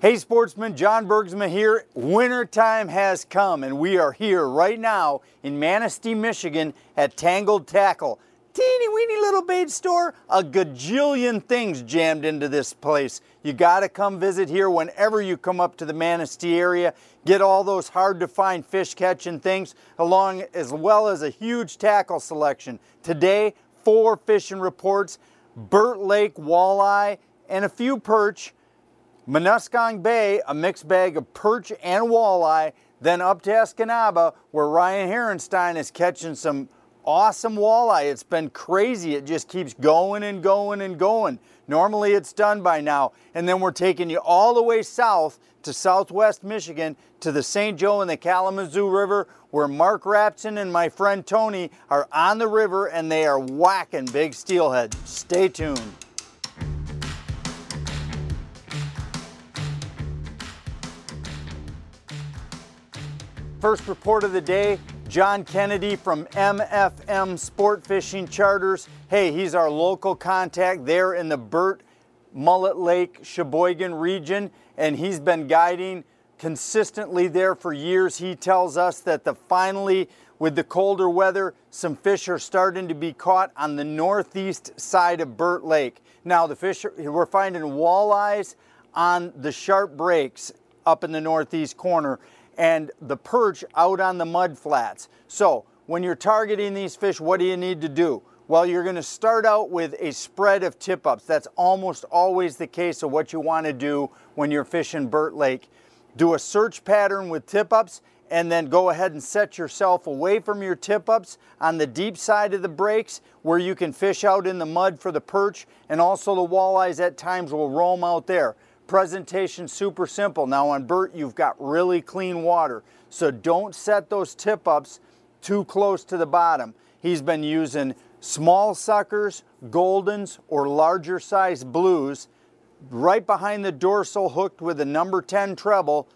Hey sportsmen, John Bergsma here. Winter time has come and we are here right now in Manistee, Michigan at Tangled Tackle. Teeny weeny little bait store, a gajillion things jammed into this place. You gotta come visit here whenever you come up to the Manistee area. Get all those hard to find fish catching things along as well as a huge tackle selection. Today, four fishing reports, Burt Lake walleye and a few perch Munuscong Bay, a mixed bag of perch and walleye, then up to Escanaba, where Ryan Herenstein is catching some awesome walleye. It's been crazy. It just keeps going and going and going. Normally it's done by now. And then we're taking you all the way south to southwest Michigan to the St. Joe and the Kalamazoo River, where Mark Rapson and my friend Tony are on the river and they are whacking big steelhead. Stay tuned. First report of the day, John Kennedy from MFM Sport Fishing Charters. Hey, he's our local contact there in the Burt Mullet Lake Cheboygan region, and he's been guiding consistently there for years. He tells us that the finally, with the colder weather, some fish are starting to be caught on the northeast side of Burt Lake. Now, the fish, we're finding walleyes on the sharp breaks up in the northeast corner and the perch out on the mud flats. So when you're targeting these fish, what do you need to do? Well, you're going to start out with a spread of tip ups. That's almost always the case of what you want to do when you're fishing Burt Lake. Do a search pattern with tip ups and then go ahead and set yourself away from your tip ups on the deep side of the breaks where you can fish out in the mud for the perch and also the walleyes at times will roam out there. Presentation super simple. Now on Burt, you've got really clean water. So don't set those tip ups too close to the bottom. He's been using small suckers, goldens, or larger size blues right behind the dorsal hooked with a number 10 treble.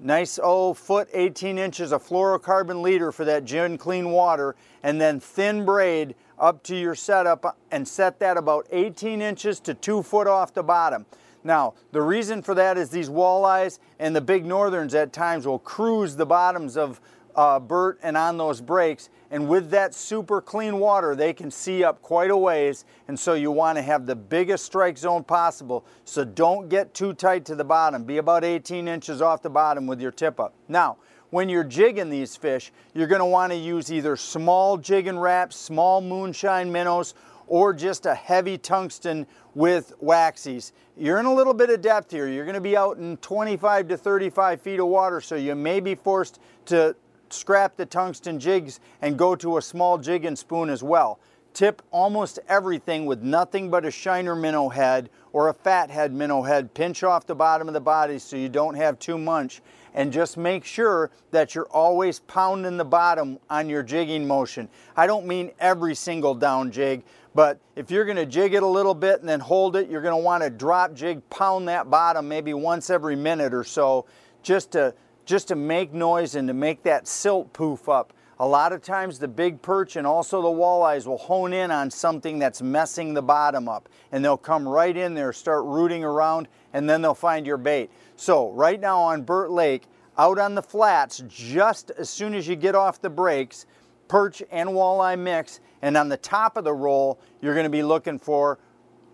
Nice oh foot 18 inches of fluorocarbon leader for that gin clean water and then thin braid up to your setup and set that about 18 inches to 2 foot off the bottom. Now, the reason for that is these walleyes and the big northerns at times will cruise the bottoms of uh, Burt and on those breaks. And with that super clean water, they can see up quite a ways. And so you want to have the biggest strike zone possible. So don't get too tight to the bottom. Be about 18 inches off the bottom with your tip up. Now, when you're jigging these fish, you're going to want to use either small Jigging Raps, small moonshine minnows, or just a heavy tungsten with waxies. You're in a little bit of depth here. You're going to be out in 25 to 35 feet of water, so you may be forced to scrap the tungsten jigs and go to a small jig and spoon as well. Tip almost everything with nothing but a shiner minnow head or a fat head minnow head. Pinch off the bottom of the body so you don't have too much. And just make sure that you're always pounding the bottom on your jigging motion. I don't mean every single down jig, but if you're going to jig it a little bit and then hold it, you're going to want to drop jig, pound that bottom maybe once every minute or so just to, just to make noise and to make that silt poof up. A lot of times the big perch and also the walleyes will hone in on something that's messing the bottom up and they'll come right in there, start rooting around, and then they'll find your bait. So right now on Burt Lake, out on the flats, just as soon as you get off the breaks, perch and walleye mix, and on the top of the roll, you're gonna be looking for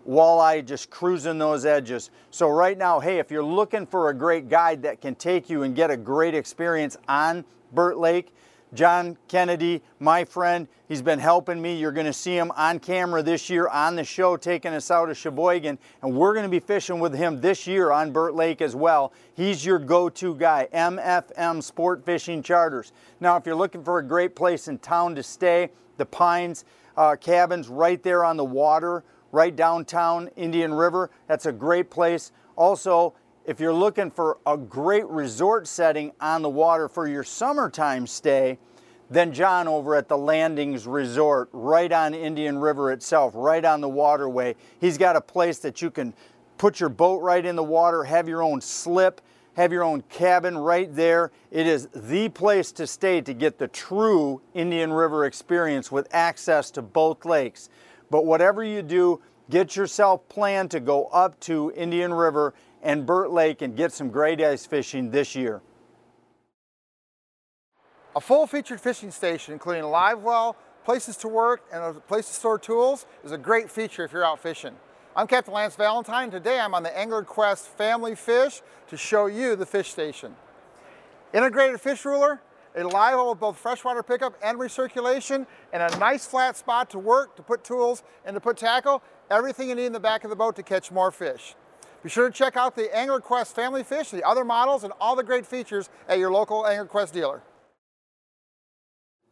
walleye just cruising those edges. So right now, hey, if you're looking for a great guide that can take you and get a great experience on Burt Lake, John Kennedy, my friend, he's been helping me. You're going to see him on camera this year on the show, taking us out of Cheboygan, and we're going to be fishing with him this year on Burt Lake as well. He's your go-to guy, MFM Sport Fishing Charters. Now, if you're looking for a great place in town to stay, the Pines uh, Cabins right there on the water, right downtown Indian River, that's a great place. Also, if you're looking for a great resort setting on the water for your summertime stay, then John over at the Landings Resort, right on Indian River itself, right on the waterway. He's got a place that you can put your boat right in the water, have your own slip, have your own cabin right there. It is the place to stay to get the true Indian River experience with access to both lakes. But whatever you do, Get yourself planned to go up to Indian River and Burt Lake and get some great ice fishing this year. A full featured fishing station, including a live well, places to work, and a place to store tools is a great feature if you're out fishing. I'm Captain Lance Valentine. and Today I'm on the Angler Quest Family Fish to show you the fish station. Integrated fish ruler, a live well with both freshwater pickup and recirculation, and a nice flat spot to work, to put tools, and to put tackle. Everything you need in the back of the boat to catch more fish. Be sure to check out the Angler Quest Family Fish, the other models, and all the great features at your local Angler Quest dealer.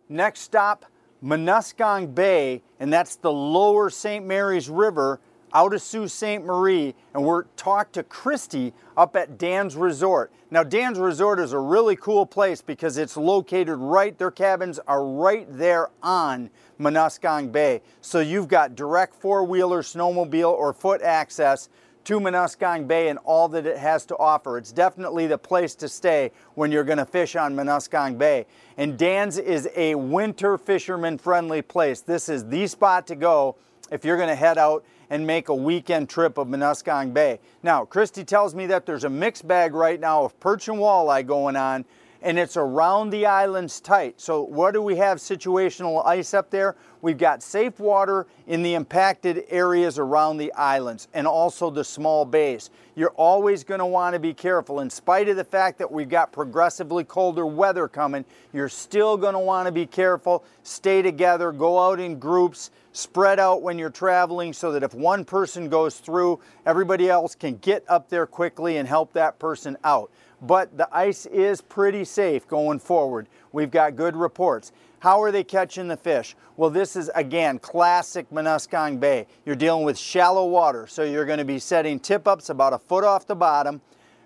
Next stop, Munuscong Bay, and that's the lower St. Mary's River out of Sault Ste. Marie, and we're talked to Christy up at Dan's Resort. Now, Dan's Resort is a really cool place because it's located right, their cabins are right there on Munuscong Bay. So you've got direct four-wheeler, snowmobile, or foot access to Munuscong Bay and all that it has to offer. It's definitely the place to stay when you're going to fish on Munuscong Bay. And Dan's is a winter fisherman friendly place. This is the spot to go if you're going to head out and make a weekend trip of Munuscong Bay. Now, Christy tells me that there's a mixed bag right now of perch and walleye going on and it's around the islands tight. So what do we have situational ice up there? We've got safe water in the impacted areas around the islands and also the small bays. You're always going to want to be careful. In spite of the fact that we've got progressively colder weather coming, you're still going to want to be careful. Stay together, go out in groups, spread out when you're traveling so that if one person goes through, everybody else can get up there quickly and help that person out but the ice is pretty safe going forward. We've got good reports. How are they catching the fish? Well, this is again classic Munuscong Bay. You're dealing with shallow water, so you're going to be setting tip ups about a foot off the bottom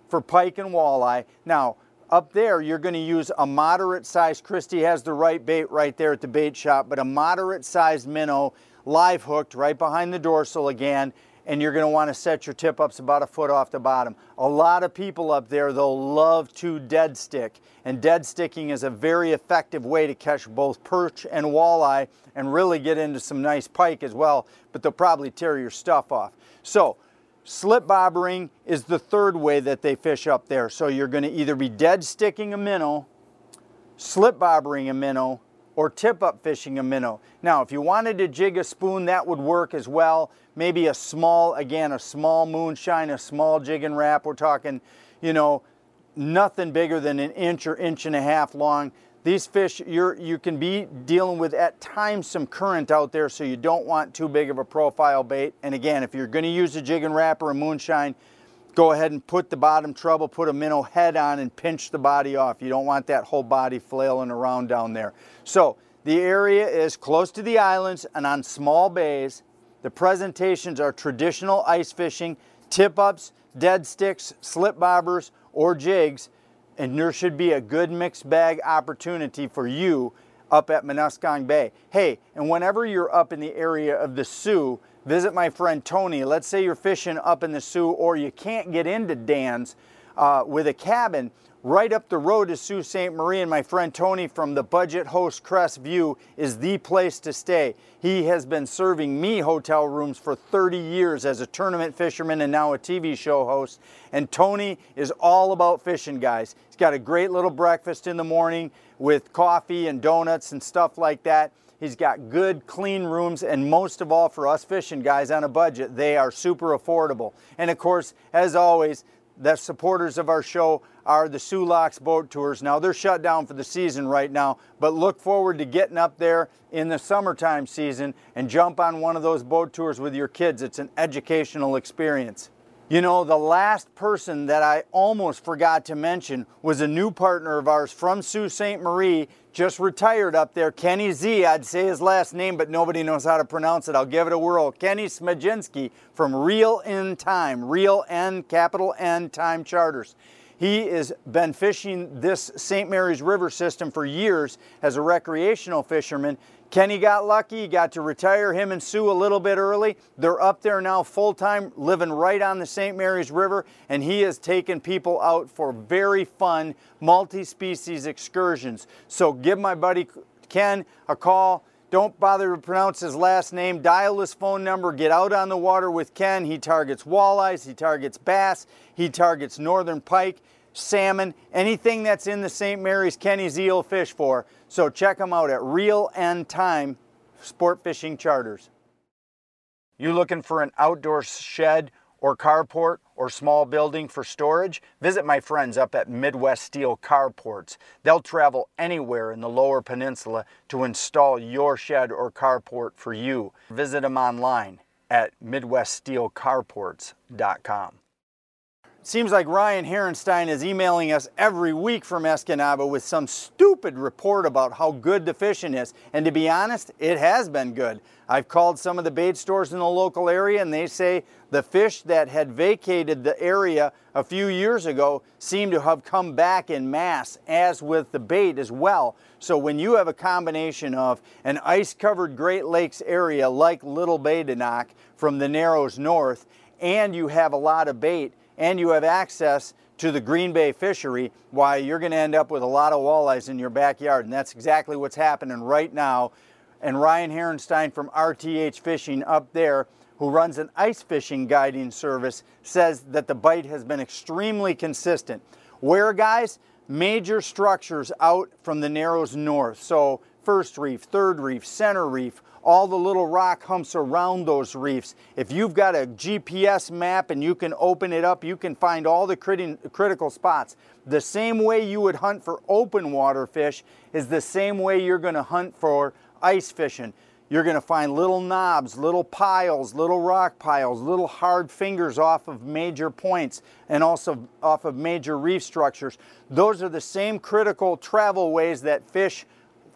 for pike and walleye. Now, up there, you're going to use a moderate sized, Christy has the right bait right there at the bait shop, but a moderate sized minnow live hooked right behind the dorsal again and you're going to want to set your tip ups about a foot off the bottom. A lot of people up there, they'll love to dead stick, and dead sticking is a very effective way to catch both perch and walleye and really get into some nice pike as well, but they'll probably tear your stuff off. So, slip bobbering is the third way that they fish up there. So, you're going to either be dead sticking a minnow, slip bobbering a minnow, or tip up fishing a minnow. Now, if you wanted to jig a spoon, that would work as well. Maybe a small, again, a small moonshine, a small jig and wrap. We're talking, you know, nothing bigger than an inch or inch and a half long. These fish, you're, you can be dealing with at times some current out there, so you don't want too big of a profile bait. And again, if you're gonna use a jig and wrap or a moonshine, go ahead and put the bottom treble, put a minnow head on and pinch the body off. You don't want that whole body flailing around down there. So the area is close to the islands and on small bays. The presentations are traditional ice fishing, tip-ups, dead sticks, slip bobbers, or jigs, and there should be a good mixed bag opportunity for you up at Munuscong Bay. Hey, and whenever you're up in the area of the Soo, visit my friend Tony. Let's say you're fishing up in the Soo or you can't get into Dan's uh, with a cabin. Right up the road is Sault Ste. Marie, and my friend Tony from the Budget Host Crest View is the place to stay. He has been serving me hotel rooms for 30 years as a tournament fisherman and now a TV show host. And Tony is all about fishing, guys. He's got a great little breakfast in the morning with coffee and donuts and stuff like that. He's got good, clean rooms, and most of all, for us fishing guys on a budget, they are super affordable. And of course, as always, the supporters of our show are the Soo Locks Boat Tours. Now they're shut down for the season right now, but look forward to getting up there in the summertime season and jump on one of those boat tours with your kids. It's an educational experience. You know, the last person that I almost forgot to mention was a new partner of ours from Sault Ste. Marie, just retired up there. Kenny Z, I'd say his last name, but nobody knows how to pronounce it. I'll give it a whirl. Kenny Smajinski from Real N Time, Real N, capital N Time Charters. He has been fishing this St. Mary's River system for years as a recreational fisherman. Kenny got lucky, got to retire him and Sue a little bit early. They're up there now full time, living right on the St. Mary's River, and he has taken people out for very fun multi species excursions. So give my buddy Ken a call Don't bother to pronounce his last name. Dial his phone number. Get out on the water with Ken. He targets walleyes, he targets bass, he targets northern pike, salmon, anything that's in the St. Mary's Kenny's eel fish for. So check him out at Real End Time Sport Fishing Charters. You looking for an outdoor shed or carport or small building for storage, visit my friends up at Midwest Steel Carports. They'll travel anywhere in the lower peninsula to install your shed or carport for you. Visit them online at MidwestSteelCarports.com. Seems like Ryan Herenstein is emailing us every week from Escanaba with some stupid report about how good the fishing is. And to be honest, it has been good. I've called some of the bait stores in the local area and they say the fish that had vacated the area a few years ago seem to have come back in mass, as with the bait as well. So when you have a combination of an ice-covered Great Lakes area like Little Bay de Noc from the Narrows north, and you have a lot of bait, and you have access to the Green Bay fishery, why you're going to end up with a lot of walleyes in your backyard. And that's exactly what's happening right now. And Ryan Herenstein from RTH Fishing up there, who runs an ice fishing guiding service, says that the bite has been extremely consistent. Where, guys? Major structures out from the Narrows north. So, first reef, third reef, center reef, all the little rock humps around those reefs. If you've got a GPS map and you can open it up, you can find all the criti critical spots. The same way you would hunt for open water fish is the same way you're going to hunt for ice fishing. You're going to find little knobs, little piles, little rock piles, little hard fingers off of major points and also off of major reef structures. Those are the same critical travel ways that fish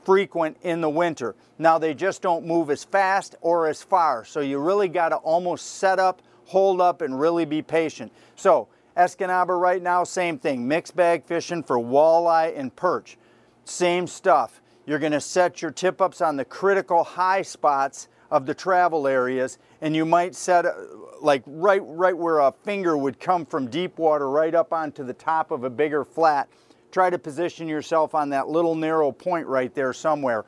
frequent in the winter. Now they just don't move as fast or as far, so you really got to almost set up, hold up, and really be patient. So Escanaba right now, same thing, mixed bag fishing for walleye and perch. Same stuff. You're going to set your tip ups on the critical high spots of the travel areas, and you might set uh, like right right where a finger would come from deep water right up onto the top of a bigger flat try to position yourself on that little narrow point right there somewhere.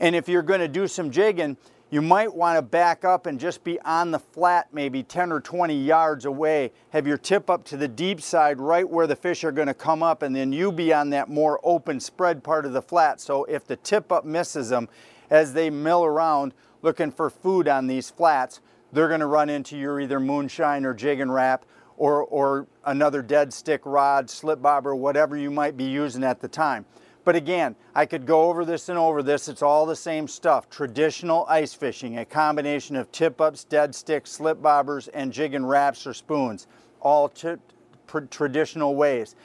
And if you're going to do some jigging, you might want to back up and just be on the flat maybe 10 or 20 yards away. Have your tip up to the deep side right where the fish are going to come up and then you be on that more open spread part of the flat. So if the tip up misses them as they mill around looking for food on these flats, they're going to run into your either moonshine or jig and wrap or, or another dead stick rod, slip bobber, whatever you might be using at the time. But again, I could go over this and over this. It's all the same stuff. Traditional ice fishing, a combination of tip ups, dead sticks, slip bobbers, and jig and wraps or spoons, all traditional ways.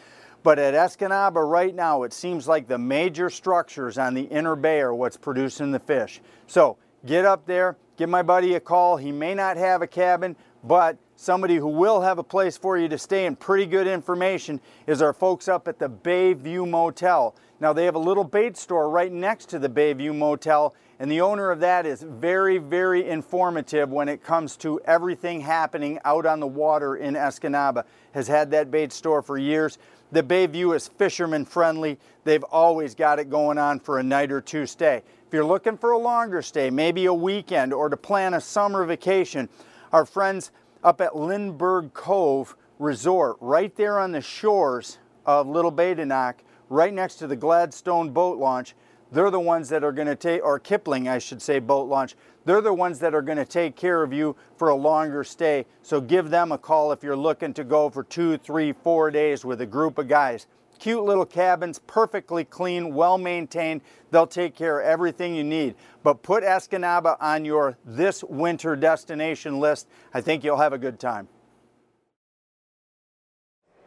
But at Escanaba right now, it seems like the major structures on the inner bay are what's producing the fish. So get up there, give my buddy a call. He may not have a cabin, but somebody who will have a place for you to stay and pretty good information is our folks up at the Bayview Motel. Now they have a little bait store right next to the Bayview Motel and the owner of that is very, very informative when it comes to everything happening out on the water in Escanaba. Has had that bait store for years. The Bayview is fisherman friendly. They've always got it going on for a night or two stay. If you're looking for a longer stay, maybe a weekend or to plan a summer vacation, our friends up at Lindbergh Cove Resort, right there on the shores of Little Bay de Noc, right next to the Gladstone boat launch. They're the ones that are going to take, or Kipling, I should say, boat launch. They're the ones that are going to take care of you for a longer stay. So give them a call if you're looking to go for two, three, four days with a group of guys. Cute little cabins, perfectly clean, well maintained. They'll take care of everything you need. But put Escanaba on your this winter destination list. I think you'll have a good time.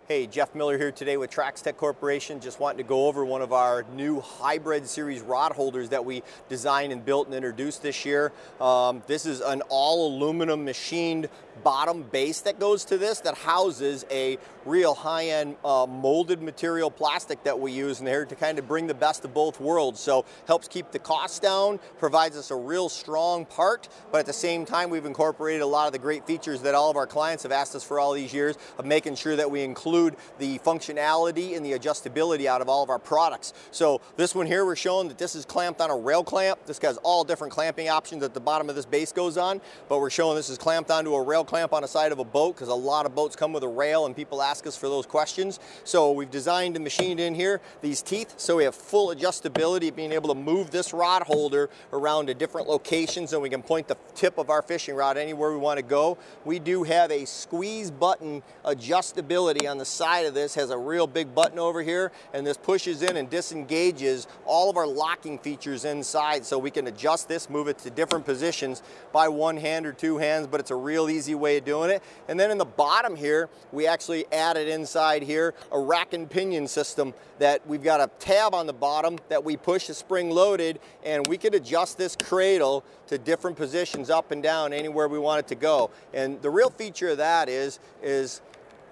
Hey, Jeff Miller here today with Traxstech Corporation. Just wanting to go over one of our new hybrid series rod holders that we designed and built and introduced this year. Um, this is an all aluminum machined bottom base that goes to this that houses a real high-end uh, molded material plastic that we use in there to kind of bring the best of both worlds. So helps keep the cost down, provides us a real strong part, but at the same time we've incorporated a lot of the great features that all of our clients have asked us for all these years of making sure that we include the functionality and the adjustability out of all of our products. So this one here, we're showing that this is clamped on a rail clamp. This has all different clamping options at the bottom of this base goes on, but we're showing this is clamped onto a rail clamp on the side of a boat because a lot of boats come with a rail and people ask us for those questions. So we've designed and machined in here these teeth so we have full adjustability, being able to move this rod holder around to different locations and we can point the tip of our fishing rod anywhere we want to go. We do have a squeeze button adjustability on the side of this, has a real big button over here, and this pushes in and disengages all of our locking features inside so we can adjust this, move it to different positions by one hand or two hands, but it's a real easy way of doing it. And then in the bottom here, we actually added inside here a rack and pinion system that we've got a tab on the bottom that we push the spring loaded and we could adjust this cradle to different positions up and down anywhere we want it to go. And the real feature of that is, is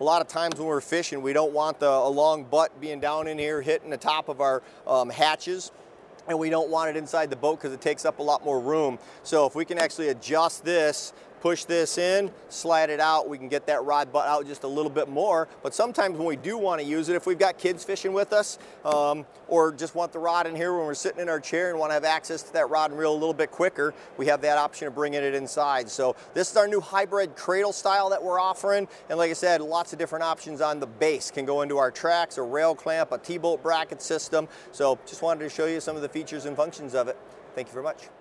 a lot of times when we're fishing, we don't want the, a long butt being down in here hitting the top of our um, hatches and we don't want it inside the boat because it takes up a lot more room. So if we can actually adjust this push this in, slide it out, we can get that rod butt out just a little bit more. But sometimes when we do want to use it, if we've got kids fishing with us, um, or just want the rod in here when we're sitting in our chair and want to have access to that rod and reel a little bit quicker, we have that option of bringing it inside. So this is our new hybrid cradle style that we're offering. And like I said, lots of different options on the base. Can go into our tracks, a rail clamp, a T-bolt bracket system. So just wanted to show you some of the features and functions of it. Thank you very much.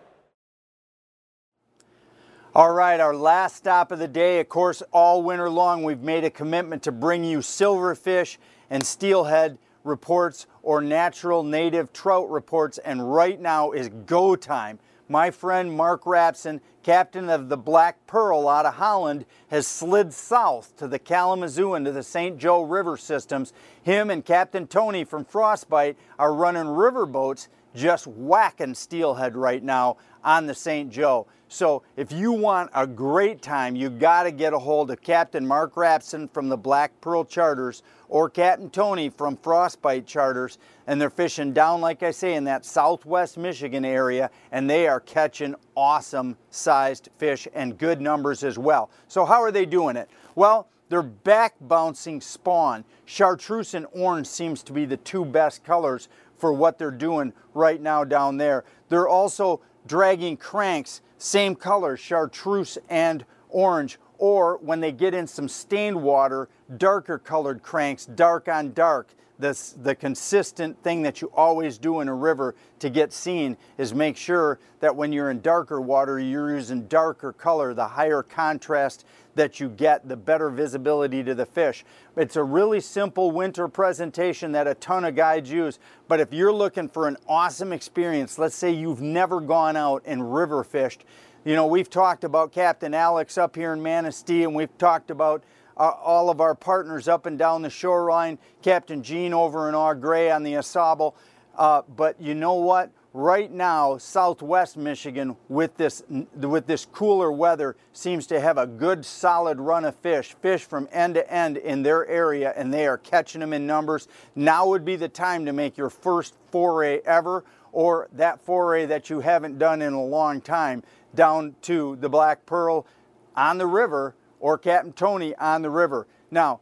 All right, our last stop of the day. Of course, all winter long, we've made a commitment to bring you silverfish and steelhead reports or natural native trout reports, and right now is go time. My friend Mark Rapson, captain of the Black Pearl out of Holland, has slid south to the Kalamazoo and to the St. Joe River systems. Him and Captain Tony from Frostbite are running river boats just whacking steelhead right now on the St. Joe. So if you want a great time, you got to get a hold of Captain Mark Rapson from the Black Pearl Charters or Captain Tony from Frostbite Charters. And they're fishing down, like I say, in that southwest Michigan area, and they are catching awesome sized fish and good numbers as well. So how are they doing it? Well, they're back bouncing spawn. Chartreuse and orange seems to be the two best colors for what they're doing right now down there. They're also dragging cranks, same color, chartreuse and orange, or when they get in some stained water, darker colored cranks, dark on dark. The, the consistent thing that you always do in a river to get seen is make sure that when you're in darker water, you're using darker color, the higher contrast that you get, the better visibility to the fish. It's a really simple winter presentation that a ton of guides use, but if you're looking for an awesome experience, let's say you've never gone out and river fished, you know, we've talked about Captain Alex up here in Manistee, and we've talked about uh, all of our partners up and down the shoreline, Captain Gene over in Au Gres on the Ausable. Uh, but you know what? Right now southwest Michigan with this with this cooler weather seems to have a good solid run of fish fish from end to end in their area and they are catching them in numbers. Now would be the time to make your first foray ever or that foray that you haven't done in a long time down to the Black Pearl on the river or Captain Tony on the river. Now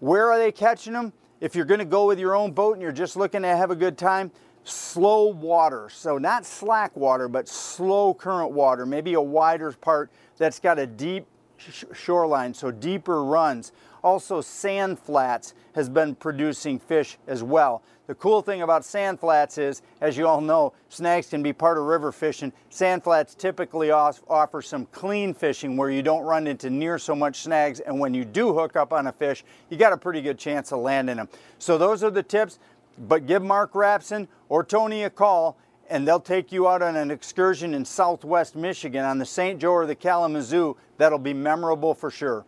where are they catching them if you're going to go with your own boat and you're just looking to have a good time slow water. So not slack water, but slow current water, maybe a wider part that's got a deep sh shoreline, so deeper runs. Also sand flats has been producing fish as well. The cool thing about sand flats is, as you all know, snags can be part of river fishing. Sand flats typically offer some clean fishing where you don't run into near so much snags and when you do hook up on a fish, you got a pretty good chance of landing them. So those are the tips. But give Mark Rapson or Tony a call and they'll take you out on an excursion in southwest Michigan on the St. Joe or the Kalamazoo that'll be memorable for sure.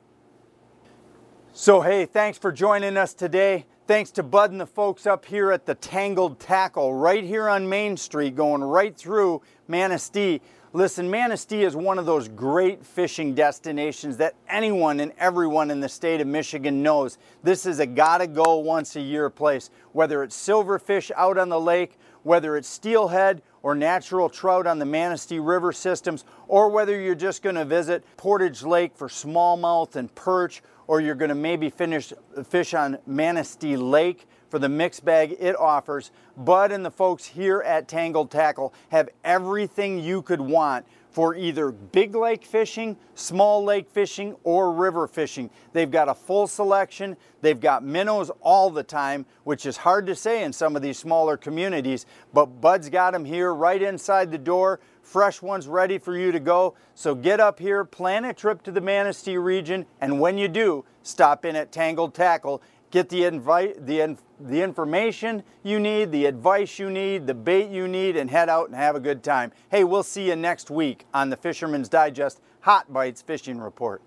So, hey, thanks for joining us today. Thanks to Bud and the folks up here at the Tangled Tackle right here on Main Street, going right through Manistee. Listen, Manistee is one of those great fishing destinations that anyone and everyone in the state of Michigan knows. This is a gotta go once a year place, whether it's silverfish out on the lake, whether it's steelhead, or natural trout on the Manistee River systems, or whether you're just going to visit Portage Lake for smallmouth and perch, or you're going to maybe finish fish on Manistee Lake for the mixed bag it offers, Bud and the folks here at Tangled Tackle have everything you could want for either big lake fishing, small lake fishing, or river fishing. They've got a full selection. They've got minnows all the time, which is hard to say in some of these smaller communities, but Bud's got them here right inside the door. Fresh ones ready for you to go. So get up here, plan a trip to the Manistee region, and when you do, stop in at Tangled Tackle get the, invite, the, the information you need, the advice you need, the bait you need, and head out and have a good time. Hey, we'll see you next week on the Fisherman's Digest Hot Bites Fishing Report.